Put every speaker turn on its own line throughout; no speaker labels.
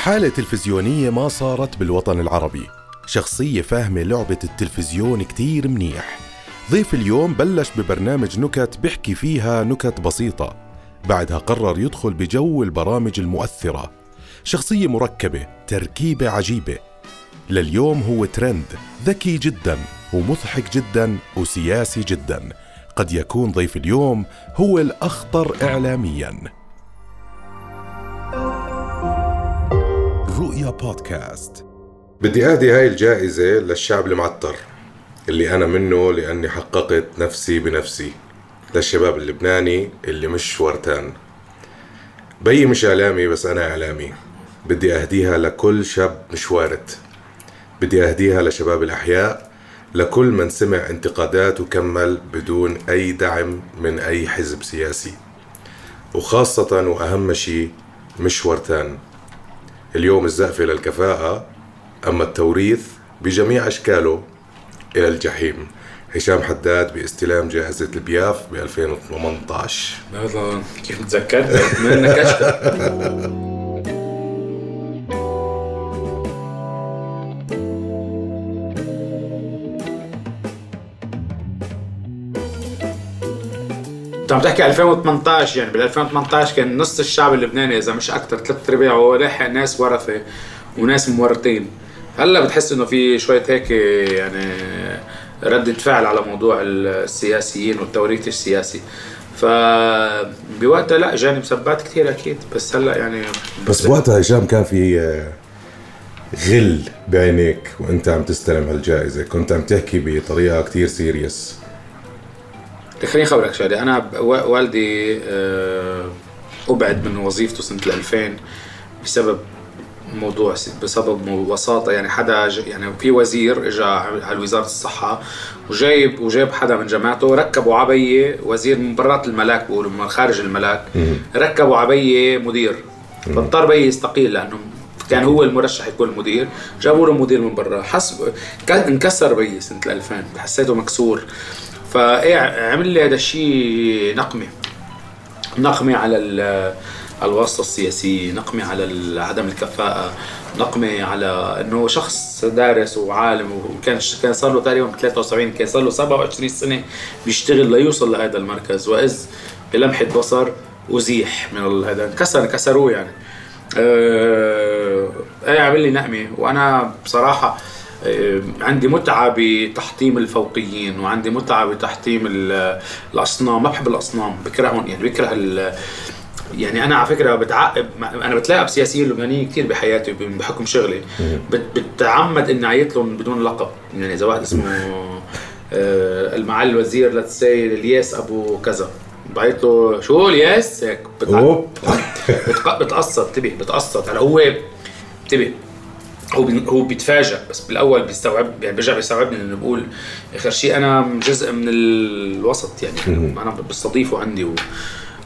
حالة تلفزيونية ما صارت بالوطن العربي. شخصية فاهمة لعبة التلفزيون كتير منيح. ضيف اليوم بلش ببرنامج نكت بيحكي فيها نكت بسيطة. بعدها قرر يدخل بجو البرامج المؤثرة. شخصية مركبة تركيبة عجيبة. لليوم هو ترند ذكي جدا ومضحك جدا وسياسي جدا. قد يكون ضيف اليوم هو الأخطر إعلامياً. رؤيا بودكاست.
بدي اهدي هاي الجائزة للشعب المعطر اللي أنا منه لأني حققت نفسي بنفسي للشباب اللبناني اللي مش ورتان. بيي مش إعلامي بس أنا إعلامي. بدي أهديها لكل شاب مش وارد. بدي أهديها لشباب الأحياء لكل من سمع انتقادات وكمل بدون أي دعم من أي حزب سياسي. وخاصة وأهم شيء مش ورتان. اليوم الزقفة للكفاءة أما التوريث بجميع أشكاله إلى الجحيم. هشام حداد باستلام جائزة البياف ب 2018
هذا كيف تذكرت؟ من نكشتها انت عم تحكي 2018 يعني بال 2018 كان نص الشعب اللبناني إذا مش أكثر ثلاث ارباعه لحق ناس ورثة وناس مورطين هلأ بتحس إنه في شوية هيك يعني ردة فعل على موضوع السياسيين والتوريث السياسي. ف بوقتها لأ جاني مسبات كثير أكيد بس هلأ يعني
بس بوقتها هشام كان في آه، غل بعينيك وأنت عم تستلم هالجائزة. كنت عم تحكي بطريقة كتير سيريس
خليني أخبرك شغله أنا والدي آه، أبعد من وظيفته سنة 2000 بسبب موضوع بسبب وساطة يعني حدا يعني في وزير اجى على وزارة الصحة وجايب وجايب حدا من جماعته ركبوا عبية وزير من برات الملاك بيقولوا من خارج الملاك ركبوا عبية مدير. فاضطر بي يستقيل لأنه كان هو المرشح يكون المدير. جابوا له مدير من برا. حسب انكسر بي سنة 2000 حسيته مكسور. فايه عمل لي هذا الشيء نقمه نقمه على ال- على الواسطة السياسية نقمة على عدم الكفاءة نقمة على إنه شخص دارس وعالم وكان كان صار له تقريبا 73 كان صار له 27 سنة بيشتغل ليوصل لهذا المركز. وإذ بلمحة بصر أزيح من هذا انكسر كسروه يعني. آه، إيه عمل لي نقمة وأنا بصراحة آه، عندي متعة بتحطيم الفوقيين وعندي متعة بتحطيم ال- الأصنام. ما بحب الأصنام بكرههم يعني بكره ال- يعني أنا على فكرة بتعقب أنا بتلاقى بسياسيين لبنانيين كثير بحياتي بحكم شغلي. بت- بتعمد إني أعيط لهم بدون لقب. يعني إذا واحد اسمه آه، المعالي الوزير لتس الياس أبو كذا. بعيط له شو الياس؟ هيك. بتقصد انتبه بتقصد. هلا هو انتبه هو هو بيتفاجئ بس بالأول بيستوعب يعني بيرجع بيستوعبني انه بقول آخر شيء أنا جزء من الوسط يعني. أنا بستضيفه عندي و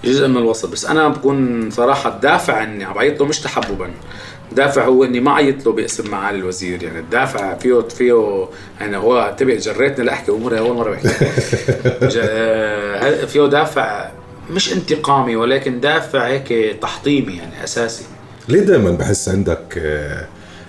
جزء من الوسط. بس أنا بكون صراحة الدافع إني عم بعيط له مش تحببا. الدافع هو إني ما عيط له باسم معالي الوزير. يعني الدافع فيه فيه يعني هو انتبه جريتني لأحكي أموري أول مرة بحكي. آه، فيه دافع مش انتقامي ولكن دافع هيك تحطيمي يعني أساسي.
ليه دائما بحس عندك آه،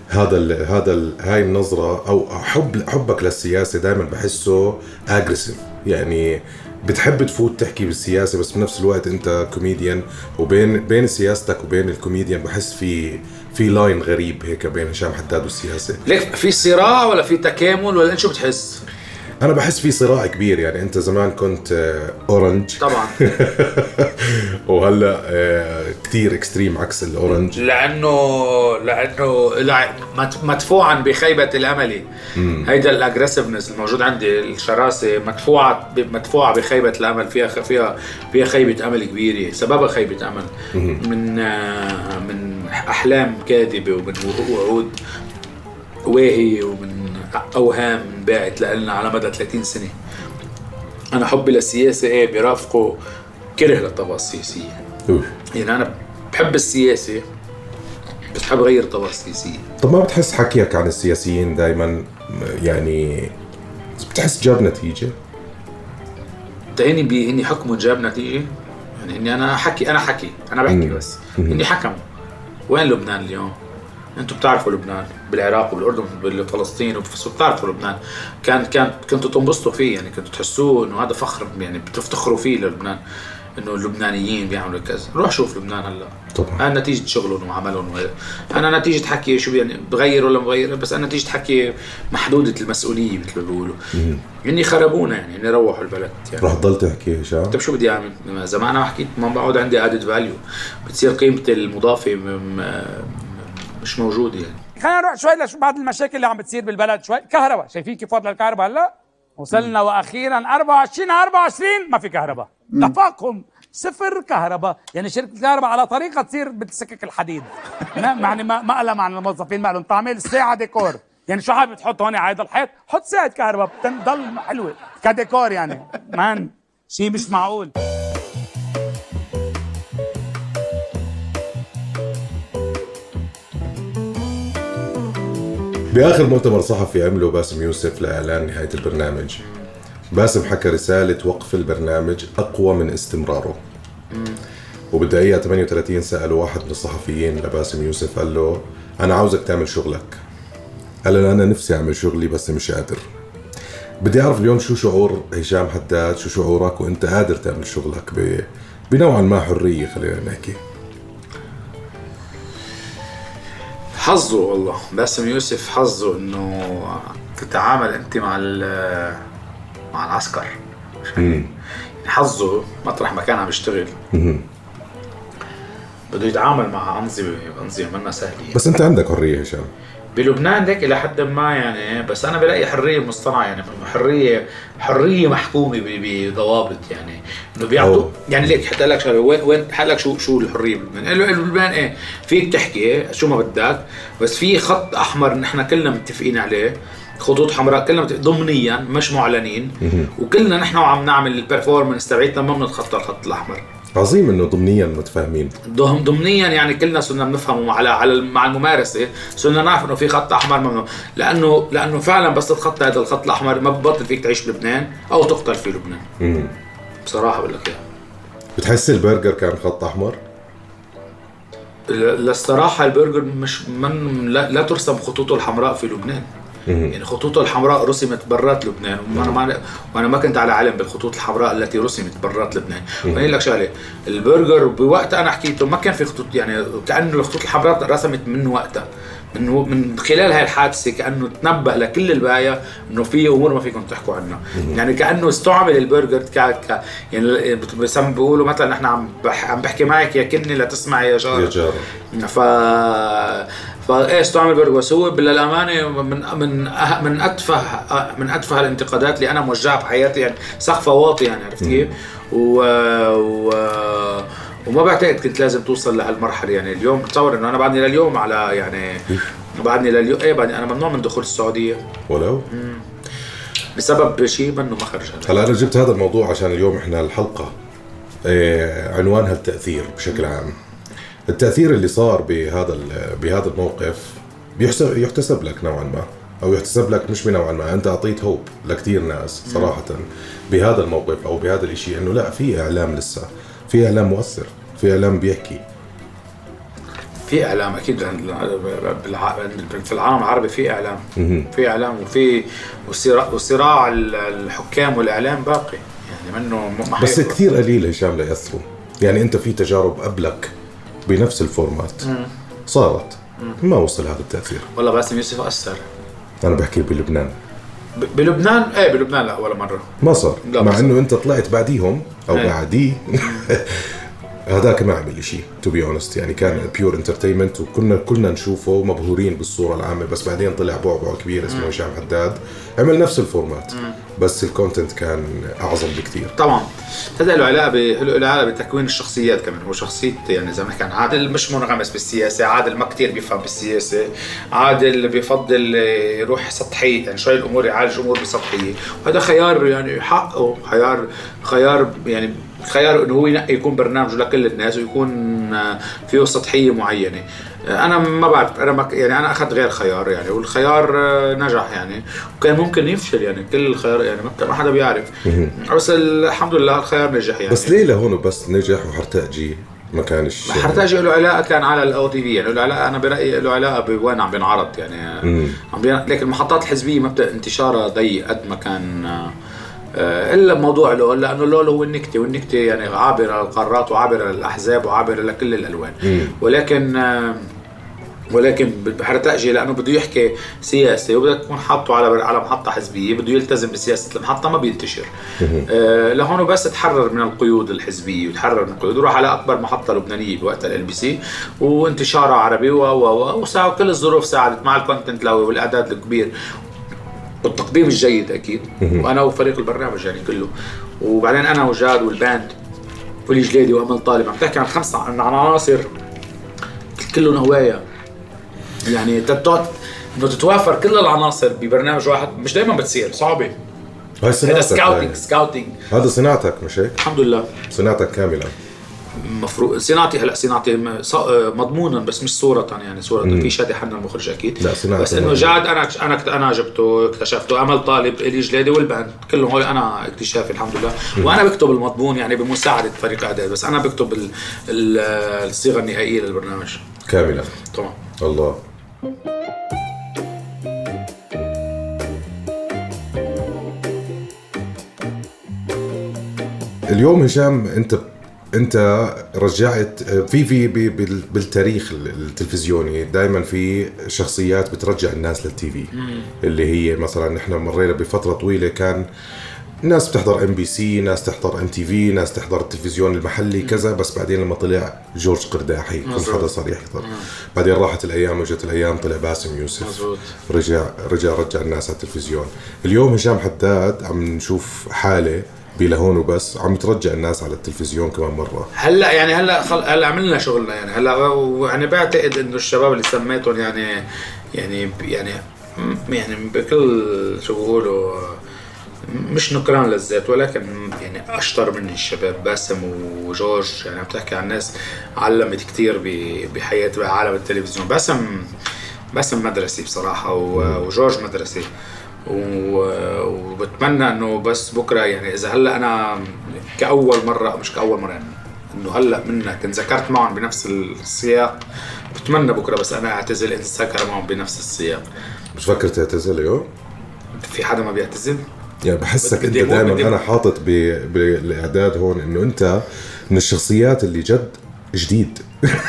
هذا ال هذا ال هاي النظرة أو حب حبك للسياسة دائما بحسه aggressive يعني بتحب تفوت تحكي بالسياسة بس بنفس الوقت أنت كوميديان وبين بين سياستك وبين الكوميديان بحس في في line غريب هيك بين هشام حداد والسياسة.
ليك في صراع ولا في تكامل ولا أنت شو بتحس؟
أنا بحس في صراع كبير. يعني أنت زمان كنت آه، orange
طبعا.
وهلأ آه، كثير extreme عكس
ال orange لأنه لأنه مدفوعا بخيبة الأمل. هيدا ال aggressiveness الموجود عندي الشراسة مدفوعة مدفوعة بخيبة الأمل فيها فيها فيها خيبة أمل كبيرة سببها خيبة أمل. من من أحلام كاذبة ومن وعود واهية ومن أوهام انباعت لنا على مدى 30 سنة. أنا حبي للسياسة إيه بيرافقه كره للطبقه السياسيه. يعني أنا بحب السياسة بس بحب أغير الطبقه السياسيه
طب ما بتحس حكيك عن السياسيين دائما يعني بتحس جاب نتيجة؟
تاني بي اني حكمه جاب نتيجة. يعني إني أنا حكي أنا حكي أنا بحكي بس. إني حكم. وين لبنان اليوم؟ أنتم بتعرفوا لبنان بالعراق وبالاردن وبفلسطين بتعرفوا لبنان. كان كان كنتوا تنبسطوا فيه يعني كنتوا تحسوه إنه هذا فخر يعني بتفتخروا فيه للبنان إنه اللبنانيين بيعملوا كذا. روح شوف لبنان هلأ.
طبعا.
أنا نتيجة شغلهم وعملهم وهيك. أنا نتيجة حكي شو يعني بغير ولا بغير بس أنا نتيجة حكي محدودة المسؤولية مثل ما بيقولوا. إني خربونا يعني إني روحوا البلد يعني.
رح تضل تحكي هشام
طيب شو بدي أعمل؟ اذا ما أنا حكيت ما بقعد عندي added value بتصير قيمتي المضافة مش موجودة يعني.
خلينا نروح شوي لشو بعض المشاكل اللي عم بتصير بالبلد شوي. كهرباء شايفين كيف وضع الكهرباء هلأ؟ وصلنا وأخيرا 24 على 24 ما في كهرباء. تفاقم صفر كهرباء. يعني شركة الكهرباء على طريقة تصير بتسكك الحديد. ما- يعني ما ما لها مع الموظفين ما لهم تعمل ساعة ديكور. يعني شو حابب تحط هون؟ على هذا الحيط؟ حط ساعة كهرباء. بتضل حلوة. كديكور يعني. مان شيء مش معقول.
بآخر مؤتمر صحفي عمله باسم يوسف لإعلان نهاية البرنامج. باسم حكى رسالة وقف البرنامج أقوى من استمراره. وبالدقيقة 38 سألوا واحد من الصحفيين لباسم يوسف قال له أنا عاوزك تعمل شغلك. قال له أنا نفسي أعمل شغلي بس مش قادر. بدي أعرف اليوم شو شعور هشام حداد شو شعورك وأنت قادر تعمل شغلك ب... بنوعا ما حرية خلينا نحكي.
حظه والله. باسم يوسف حظه إنه تتعامل أنت مع مع العسكر. حظه مطرح ما كان عم يشتغل. بده يتعامل مع أنظمة أنظمة منا سهلة.
بس أنت عندك حرية هشام.
بلبنان ليك إلى حد ما يعني بس أنا بلاقي حرية مصطنعة يعني حرية حرية محكومة بضوابط يعني. إنه بيعطوا. يعني ليك حتى لك شغلة وين وين حلك شو شو الحرية بلبنان؟ قال له بلبنان إيه فيك تحكي شو ما بدك بس في خط أحمر نحن كلنا متفقين عليه. خطوط حمراء كلنا ضمنيا مش معلنين. وكلنا نحن وعم نعمل البرفورمنس تبعتنا ما بنتخطى الخط الأحمر.
عظيم إنه ضمنيا متفاهمين.
ضم- ضمنيا يعني كلنا صرنا بنفهمه على على مع الممارسة. صرنا نعرف إنه في خط أحمر ممنوع لأنه لأنه فعلا بس تتخطى هذا الخط الأحمر ما ببطل فيك تعيش بلبنان أو تقتل في لبنان.
مم.
بصراحة بقول لك إياها.
بتحس البرجر كان خط أحمر؟
ل- للصراحة البرجر مش من لا, لا ترسم خطوطه الحمراء في لبنان. يعني خطوطه الحمراء رسمت برات لبنان. وأنا ما وأنا ما كنت على علم بالخطوط الحمراء التي رسمت برات لبنان. واقول لك شغلة البرجر بوقت أنا حكيته ما كان في خطوط يعني كأنه الخطوط الحمراء رسمت من وقتها. من من خلال هاي الحادثة كأنه تنبه لكل الباقيه إنه في أمور ما فيكم تحكوا عنها. يعني كأنه استعمل البرجر ك... ك... يعني بسم بيقولوا مثلا نحن عم بح... عم بحكي معك يا كنة لتسمعي يا جار.
يا جارة
ف استعمل برجر بس هو للامانه من من أه- من اتفه من أتفه الانتقادات اللي أنا موجهها بحياتي يعني سقفه واطي يعني عرفت كيف؟ و... و... وما بعتقد كنت لازم توصل لهالمرحلة يعني. اليوم تصور إنه أنا بعدني لليوم على يعني بعدني لليوم إيه بعدني أنا ممنوع من دخول السعودية.
ولو
بسبب شيء منه مخرج هذا.
هلا أنا جبت هذا الموضوع عشان اليوم إحنا الحلقة. آه، عنوانها التأثير بشكل عام. التأثير اللي صار بهذا بهذا الموقف بيحسب يحتسب لك نوعا ما أو يحتسب لك مش بنوعا ما أنت أعطيت هوب لكثير ناس صراحة بهذا الموقف أو بهذا الإشي إنه لا في إعلام لسه في إعلام مؤثر في إعلام بيحكي.
في إعلام أكيد في العالم العربي في إعلام. في إعلام وفي وصراع, وصراع ال- الحكام والإعلام باقي. يعني منه ما
بس. كثير قليل هشام ليأثروا يعني أنت في تجارب قبلك بنفس ال format. صارت. ما وصل هذا التأثير.
والله باسم يوسف أثر.
أنا بحكي بلبنان.
بلبنان؟ إيه بلبنان لا ولا مرة.
ما صار. مع. إنه أنت طلعت بعديهم أو
إيه.
بعديه هذاك ما عمل شيء to be honest يعني كان pure entertainment وكنا كلنا نشوفه مبهورين بالصورة العامة بس بعدين طلع بعبع كبير اسمه هشام حداد. عمل نفس ال format بس الكونتنت كان أعظم بكثير
طبعا هذا له علاقة له علاقة بتكوين الشخصيات كمان. هو شخصية يعني زي ما كان عادل مش منغمس بالسياسة عادل ما كتير بيفهم بالسياسة. عادل بيفضل يروح سطحي يعني شوي الأمور يعالج امور بسطحية. وهذا خيار يعني حقه خيار خيار يعني خيار إنه هو ينقي يكون برنامجه لكل الناس ويكون آه، فيه سطحية معينة. آه، أنا ما بعرف أنا ما يعني أنا أخذت غير خيار يعني والخيار آه، نجح يعني. وكان ممكن يفشل يعني كل الخيار يعني ما- ما حدا بيعرف. بس الحمد لله الخيار نجح يعني.
بس ليه لهون بس نجح وحرتقجي ما كانش
حرتاج له علاقة كان على الأو تي في يعني له علاقة أنا برأيي له علاقة بوين عم بينعرض يعني. عم بين... لكن المحطات الحزبية مبدا انتشارها ضيق قد ما كان إلا موضوع له لأنه لولو هو النكتة والنكتة يعني عابرة للقارات وعابرة للأحزاب وعابرة لكل الألوان. ولكن آه، ولكن بحرتاجي لأنه بده يحكي سياسة وبدك تكون حاطه على على محطة حزبية بده يلتزم بسياسة المحطة ما بينتشر. آه لهون بس تحرر من القيود الحزبية وتحرر من القيود وروح على أكبر محطة لبنانية بوقتها LBC وانتشارها عربي و و وكل الظروف ساعدت مع ال content لو والإعداد الكبير. والتقديم الجيد أكيد. وأنا وفريق البرنامج يعني كله. وبعدين أنا وجاد وال band وإيلي جليدي وأمل طالب. عم تحكي عن خمس عن عناصر كلهم هواية. يعني تتوت انه تتوافر كل العناصر ببرنامج واحد. مش دائما بتصير صعبة.
هاي
هذا
صناعتك
scouting
هاي.
scouting
هذا صناعتك مش هيك؟
الحمد لله.
صناعتك كاملة.
مفروض صناعتي هلا صناعتي ص- مضمونا بس مش صورة يعني صورة في شادي حنا المخرج أكيد.
لا، صناعة
بس
إنه.
جاد أنا أنا أنا جبته اكتشفته. أمل طالب إيلي جليدي وال band كلهم هول أنا اكتشافي الحمد لله. وأنا بكتب المضمون يعني بمساعدة فريق اعداد بس أنا بكتب ال- ال- الصيغة النهائية للبرنامج.
كاملة.
طبعا
الله. اليوم هشام أنت انت رجعت في في بالتاريخ التلفزيوني دائما في شخصيات بترجع الناس للتي في. اللي هي مثلا نحن مرينا بفترة طويلة كان ناس بتحضر إم بي سي ناس تحضر إم تي في ناس تحضر التلفزيون المحلي كذا بس بعدين لما طلع جورج قرداحي كل. حدا صار يحضر. بعدين راحت الأيام وجت الأيام طلع باسم يوسف.
مظبوط.
رجع رجع رجع الناس على التلفزيون. اليوم هشام حداد عم نشوف حالة لهون وبس عم ترجع الناس على التلفزيون كمان مرة.
هلا يعني هلا خل... هلا عملنا شغلنا يعني. هلا يعني بعتقد إنه الشباب اللي سميتهم يعني يعني يعني يعني بكل شو بقولوا مش نكران للذات ولكن يعني أشطر مني الشباب باسم وجورج. يعني عم تحكي عن ناس علمت كثير بحياه بعالم التلفزيون. باسم باسم مدرسي بصراحة وجورج مدرسي. وبتمنى إنه بس بكرة يعني إذا هلأ أنا كأول مرة مش كأول مرة يعني إنه هلأ منك انذكرت معهم بنفس السياق بتمنى بكرة بس أنا أعتزل انذكر معهم بنفس السياق.
مش فكر تعتزل اليوم
في حدا ما بيعتزل؟
يعني بحسك
أنت
دائما أنا حاطط بالإعداد هون إنه أنت من الشخصيات اللي جد جديد.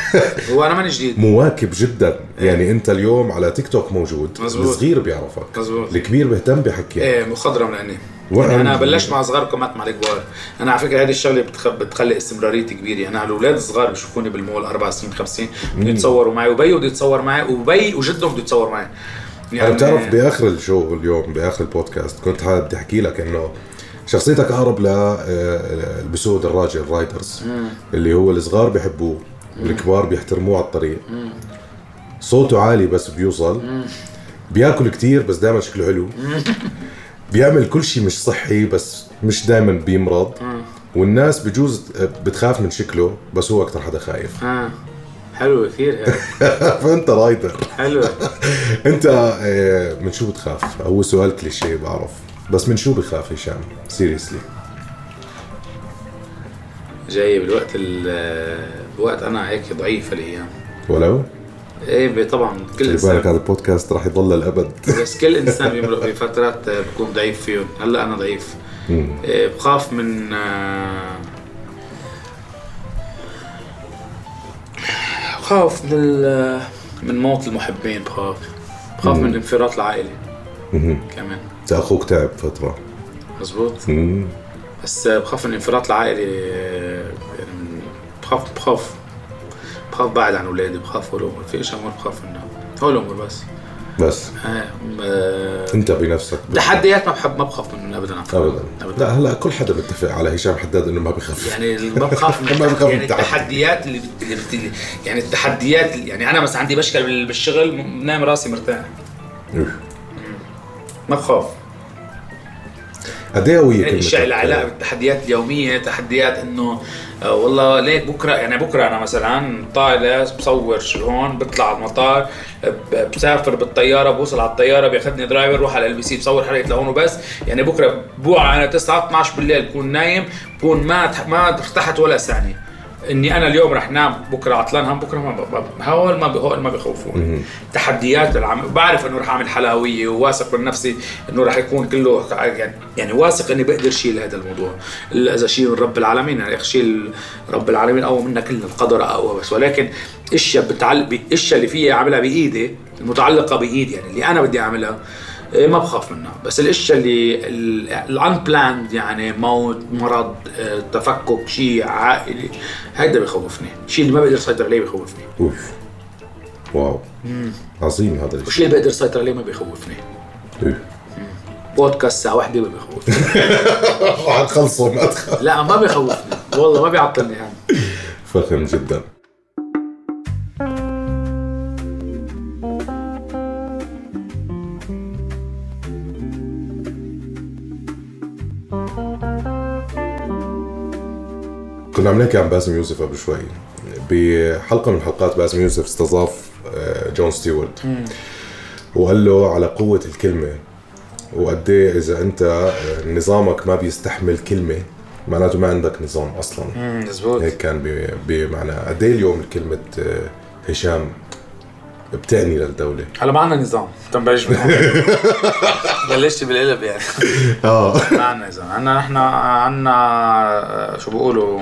هو أنا ماني جديد.
مواكب جدا. يعني أنت اليوم على تيك توك موجود.
مزبوط.
الصغير بيعرفك.
مزبوط.
الكبير بيهتم بحكي
إيه مخضرم
لأني.
يعني أنا بلشت مع صغار كملت مع الكبار. أنا على فكرة هذه الشغلة بتخ... بتخلي استمراريتي كبيرة. أنا الأولاد الصغار بيشوفوني بالمول أربع سنين خمس سنين. بده يتصوروا معي. وبي بده يتصور معي. وبي وجدهم بده يتصور معي.
أنا بتعرف بآخر ال show اليوم بآخر البودكاست كنت بدي أحكي لك إنه شخصيتك أقرب ل آه، البسود الراجل رايدرز اللي هو الصغار بيحبوه والكبار بيحترموه على الطريق. صوته عالي بس بيوصل. بياكل كتير بس دائما شكله حلو. بيعمل كل شيء مش صحي بس مش دائما بيمرض. والناس بجوز بتخاف من شكله بس هو أكثر حدا خايف.
آه. حلو كثير.
فأنت رايدر
حلو.
أنت آه، من شو بتخاف؟ هو سؤال كليشيه بعرف. بس من شو بخاف هشام؟ سيريسلي
جاي بالوقت ال بوقت أنا هيك ضعيف الأيام.
ولو؟
إيه طبعا كل
خلي بالك
انسان
هذا البودكاست راح يضل للأبد.
بس كل إنسان بيمرق بفترات بكون ضعيف فيهم. هلأ أنا ضعيف. إيه، بخاف من آه، بخاف من من موت المحبين بخاف. بخاف من انفراط العائلة. كمان.
انت أخوك تعب فترة
مزبوط
مم.
بس بخاف من انفراط العائله آه، يعني بخاف بخاف بخاف بعد عن أولادي بخاف هول الأمور في امور بخاف منها هول الأمور بس
بس
آه،
انت بنفسك.
تحديات ما بحب ما بخاف منها ابدا.
ابدا لا هلا كل حدا متفق على هشام حداد إنه ما بخاف
يعني ما بخاف من
ما بخاف
يعني
التحدي.
التحديات اللي, بت... اللي بت... يعني التحديات. يعني أنا مثلا عندي بال- بالشغل نايم راسي مرتاح. ما بخاف.
قد إيه قوية
يعني الاشياء اللي؟ علاقه بالتحديات اليوميه تحديات إنه آه والله ليك بكرة يعني بكرة أنا مثلا طالع بصور هون بطلع على المطار بسافر بالطيارة بوصل على الطيارة بياخذني driver بروح على LBC بصور حلقه لهون وبس. يعني بكرة بوعى أنا 9 12 بالليل بكون نايم بكون ما ما ارتحت ولا ثانية. إني أنا اليوم رح نام بكرة عطلان هم بكرة ما هول ما هول ما بخوفوني تحديات العمل بعرف إنه رح أعمل حلاوية وواثق من نفسي إنه رح يكون كله يعني يعني واثق إني بقدر شيل هذا الموضوع. إذا شيل رب العالمين يعني شيل رب العالمين اقوى منا كلنا القدر أقوى بس. ولكن إشياء بتعلق الاشياء اللي فيها أعملها بإيدي المتعلقة بإيدي يعني اللي أنا بدي أعملها ما بخاف منها. بس الإشياء اللي ال unplanned يعني موت مرض آه، تفكك شيء عائلي هيدا بخوفني. الشيء اللي ما بقدر أسيطر عليه بخوفني.
أوف. واو. عظيم هذا الشيء
والشيء اللي بقدر أسيطر عليه ما بخوفني.
إيه.
بودكاست ساعة واحدة ما بخوفني.
حنخلصه ما تخاف.
لا ما بخوفني. والله ما بيعطلني هم
فخم جدا. كنا عم نحكي عن باسم يوسف قبل شوي. بحلقة من حلقات باسم يوسف استضاف آه، جون ستيوارت. وقال له على قوة الكلمة وقد إيه إذا أنت آه، نظامك ما بيستحمل كلمة معناته ما عندك نظام أصلا.
مزبوط.
هيك كان بمعنى قد إيه اليوم كلمه آه، هشام بتعني للدولة.
هلا ما عندنا نظام تنبلش. بلشت بالقلب يعني.
آه.
ما عندنا نظام. عندنا نحن عندنا شو بيقولوا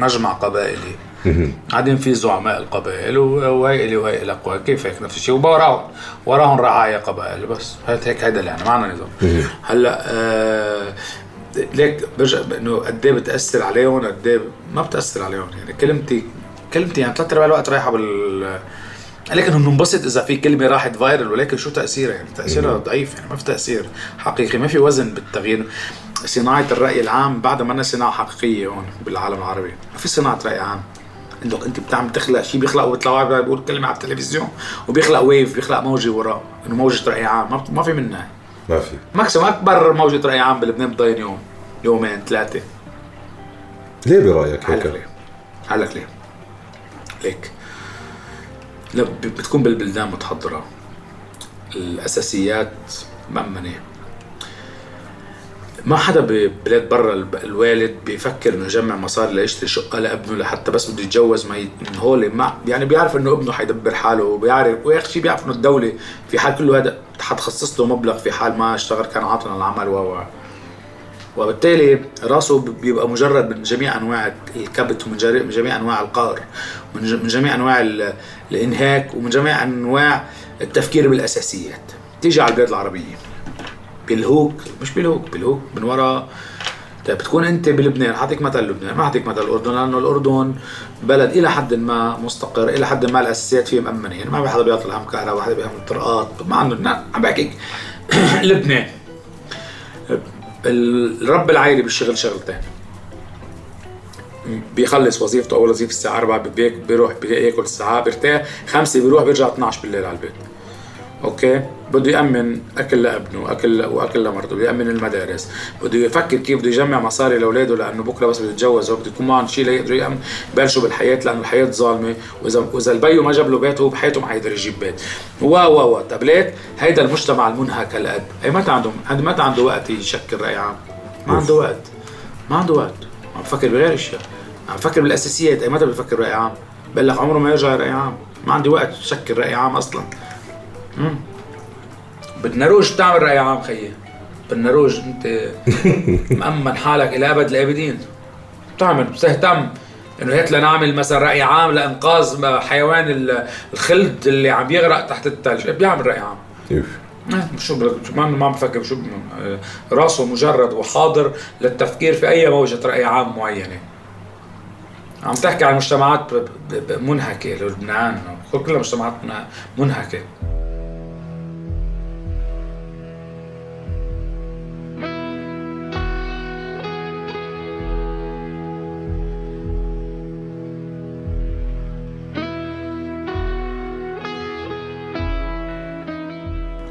مجمع قبائلي قاعدين في زعماء القبائل وهي إلي وهي الك وهي كيف هيك نفس الشيء؟ ووراهم وراهم رعايا قبائل بس. هيك هيدا اللي يعني ما عندنا نظام. هلأ آه ليك برجع إنه قد إيه بتأثر عليهم؟ قد إيه ما بتأثر عليهم. يعني كلمتي كلمتي يعني ثلاث ارباع الوقت رايحة بال لكن بننبسط إذا في كلمة راحت فايرل ولكن شو تأثيرها؟ يعني تأثيرها ضعيف يعني ما في تأثير حقيقي ما في وزن بالتغيير. صناعة الرأي العام بعد ما صناعة حقيقية هون بالعالم العربي ما في صناعة رأي عام. انك أنت بتعمل تخلق شيء بيخلق وبيطلع بيقول كلمة على التلفزيون وبيخلق wave بيخلق موجة وراه إنه موجة رأي عام. ما, في منها.
ما في.
maximum أكبر موجة رأي عام بلبنان بتضاين يوم يومين ثلاثة.
ليه
برأيك
هيك؟
ليه؟ هلك ليه؟ ليك. لا بتكون بالبلدان متحضرة الأساسيات مأمنة ما حدا ببلاد برا الوالد بيفكر إنه يجمع مصاري ليشتري شقة لابنه لحتى بس بده يتجوز ما. من هول ما يعني بيعرف إنه ابنه حيدبر حاله وبيعرف واخر شيء بيعرف إنه الدولة في حال كله هذا حتخصص له مبلغ في حال ما اشتغل كان عاطل العمل و و- وبالتالي راسه بيبقى مجرد من جميع أنواع الكبت ومن جميع أنواع القهر من جميع أنواع ال- الإنهاك ومن جميع أنواع التفكير بالأساسيات. تيجي على البلاد العربية. بالهوك مش بالهوك بالهوك من وراء طيب بتكون أنت بلبنان اعطيك مثل لبنان ما اعطيك مثل الأردن لأنه الأردن بلد إلى حد ما مستقر إلى حد ما الأساسيات فيه مأمنة. يعني ما في حدا بيعطي هم كهرباء حدا بيهم طرقات ما عنده عم بحكيك. لبنان. رب العائلة بالشغل شغلتين بيخلص وظيفته أول وظيفة الساعة 4 بيك بيروح بياكل الساعة بيرتاح خمسة بيروح بيرجع 12 بالليل على البيت. أوكي؟ بده يأمن أكل لابنه أكل وأكل لمرته بده يأمن المدارس بده يفكر كيف بده يجمع مصاري لأولاده لأنه بكرة بس بده يتجوز وبده يكون معهم شيء ليقدروا يأمن يبلشوا بالحياة لأنه الحياة ظالمة واذا وإذا بيو ما جاب له بيت هو بحياته ما حيقدر يجيب بيت. و و و طب ليك هيدا المجتمع المنهك هالقد. أي متى عنده متى عنده وقت يشكل رأي عام. ما عنده وقت. ما عنده وقت. عم بفكر بغير إشياء. عم بفكر بالأساسيات. أي متى بفكر راي عام. بقول لك عمره ما يرجع رأي عام. ما عندي وقت شكل رأي عام أصلا. روج بتعمل رأي عام خيي. بدنا روج انت مأمن حالك إلى أبد الآبدين بتعمل بتهتم إنه هيك لنعمل مثلا رأي عام لإنقاذ ما- حيوان ال- الخلد اللي عم يغرق تحت الثلج بيعمل رأي عام. شو ما ما عم بفكر شو آه، راسه مجرد وحاضر للتفكير في أي موجة رأي عام معينة. عم تحكي عن مجتمعات منهكة لبنان كلها مجتمعات منه-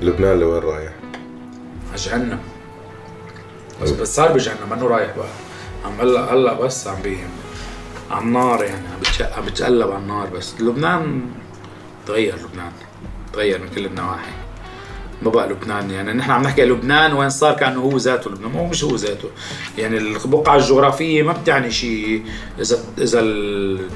لبنان لوين رايح؟
جهنم. بس بس صار بجهنم منه رايح بقى. عم هلأ هلأ بس عم بي على النار يعني عم عم بتقلب على النار بس. لبنان تغير لبنان تغير من كل النواحي. ما بقى لبنان يعني. نحن عم نحكي لبنان وين صار كأنه هو ذاته لبنان. هو مش هو ذاته. يعني البقعة الجغرافية ما بتعني شيء إذا إذا ال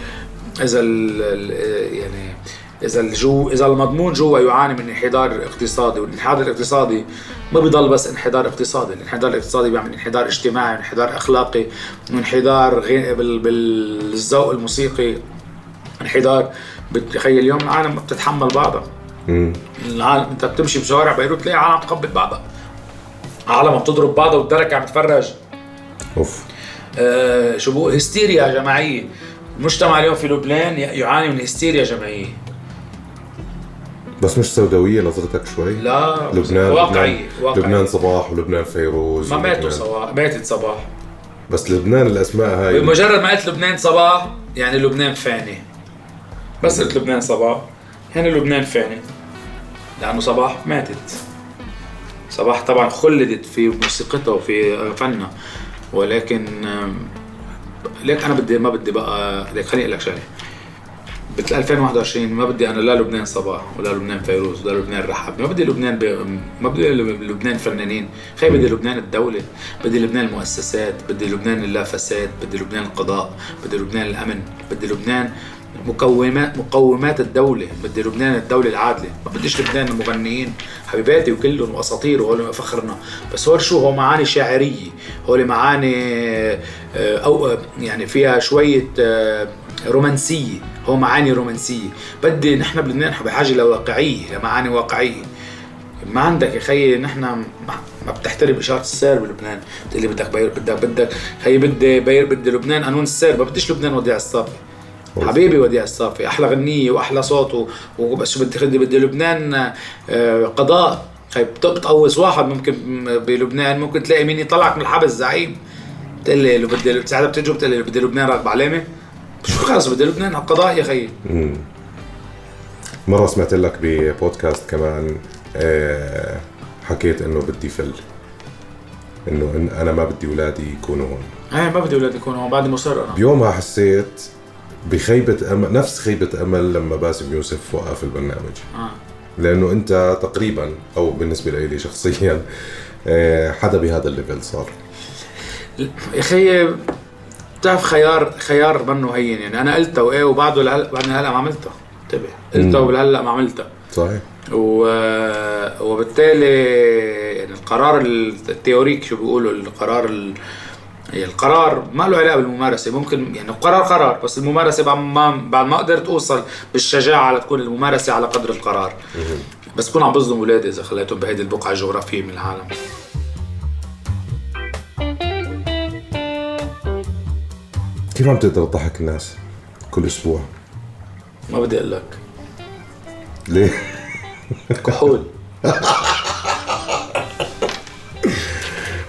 إذا ال يعني إذا الجو إذا المضمون جوا يعاني من انحدار اقتصادي والانحدار الاقتصادي ما بيضل بس انحدار اقتصادي الانحدار الاقتصادي بيعمل انحدار اجتماعي وانحدار أخلاقي وانحدار بالذوق الموسيقي انحدار بتخيل اليوم العالم بتتحمل بعضها. العالم انت بتمشي بشوارع بيروت تلاقي عالم تقبل بعضها. عالم بتضرب بعضها والدرك عم تفرج
أوف.
آه شو بقول؟ هستيريا جماعية. المجتمع اليوم في لبنان يعاني من هستيريا جماعية.
بس مش سوداوية نظرتك شوي؟
لا
لبنان
واقعية
واقعي. لبنان صباح ولبنان فيروز
ما ماتوا صباح ماتت صباح.
بس لبنان الأسماء هاي
بمجرد ما قلت لبنان صباح يعني لبنان فاني. بس قلت لبنان صباح يعني لبنان فاني. لأنه صباح ماتت. صباح طبعا خلدت في موسيقتها وفي فنها. ولكن ليك أنا بدي ما بدي بقى ليك خليني أقول لك شغلة. بال 2021 ما بدي أنا لا لبنان صباح ولا لبنان فيروز ولا لبنان رحب. ما بدي لبنان ب... ما بدي لبنان فنانين. خي بدي لبنان الدولة بدي لبنان المؤسسات بدي لبنان اللا فساد بدي لبنان القضاء بدي لبنان الأمن بدي لبنان مقومات مقومات الدولة بدي لبنان الدولة العادلة. ما بديش لبنان المغنيين. حبيباتي وكلهم وأساطير وهول فخرنا. بس هول شو؟ هو معاني شاعرية. هول معاني آه، أو يعني فيها شوية آه، رومانسية. هو معاني رومانسية. بدي نحن بلبنان بحاجة لواقعية لمعاني واقعية. ما عندك يا خيي نحن ما بتحترم إشارة السير بلبنان. بتقول لي بدك بير بدك بدك خيي بدي بير بدي لبنان قانون السير. ما بديش لبنان وديع الصافي. حبيبي وديع الصافي أحلى غنية وأحلى صوت وبس بدي بدي لبنان آه، قضاء. خي بتقوص واحد ممكن بلبنان. ممكن تلاقي مين يطلعك من الحبس زعيم. بتقول لي بدي ساعتها بتجوا بتقول لي بدي لبنان راكب علامة. شو خلص بدي لبنان على القضاء يا خيي؟
مرة سمعت لك ببودكاست كمان آه، حكيت إنه بدي فل إنه أنا ما بدي أولادي يكونوا هون.
إيه ما بدي أولادي يكونوا هون بعد مصر أنا.
بيومها حسيت بخيبة امل نفس خيبة أمل لما باسم يوسف وقف البرنامج. آه. لأنه أنت تقريبا أو بالنسبة لي شخصيا آه، حدا بهذا ال level صار.
يا أخي بتعرف خيار خيار منه هين يعني. أنا قلتها وإيه وبعده لهلا بعدني هلأ ما عملتها انتبه. قلتها ولهلأ ما عملتها
صحيح.
و... وبالتالي يعني القرار ال théorique شو بيقولوا القرار ال... يعني القرار ما له علاقة بالممارسة. ممكن يعني القرار قرار بس الممارسة بعد ما بعد ما قدرت أوصل بالشجاعة لتكون الممارسة على قدر القرار. بس بكون عم بظلم اولادي إذا خليتهم بهيدي البقعة الجغرافية من العالم.
كيف عم تقدر تضحك الناس كل أسبوع؟
ما بدي أقول لك.
ليه؟
كحول.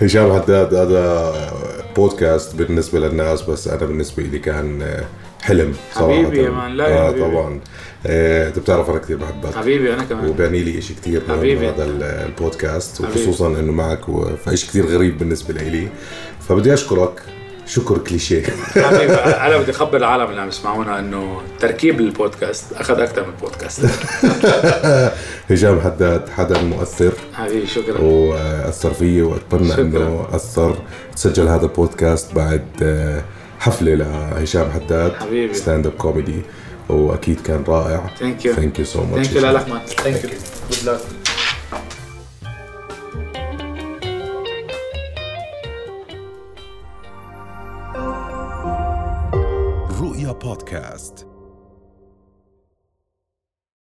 هشام حداد هذا بودكاست بالنسبة للناس بس أنا بالنسبة لي كان حلم
صراحة. حبيبي يا مان لا يا
آه طبعا. آه، أنت بتعرف أنا كثير بحبك.
حبيبي أنا كمان.
وبعني لي شيء كثير حبيبي. هذا البودكاست وخصوصا إنه معك فشيء كثير غريب بالنسبة لي فبدي أشكرك شكر كليشيه.
حبيبي أنا بدي أخبر العالم اللي عم يسمعونا إنه تركيب البودكاست أخذ أكثر من بودكاست
هشام حداد حدا مؤثر
حبيبي شكرا.
وأثر فيي وأتمنى إنه أثر. تسجل هذا البودكاست بعد آه، حفلة لهشام حداد
حبيبي.
stand-up comedy وأكيد كان رائع.
thank you
thank you so much
thank you لك man thank you good luck
رؤيا بودكاست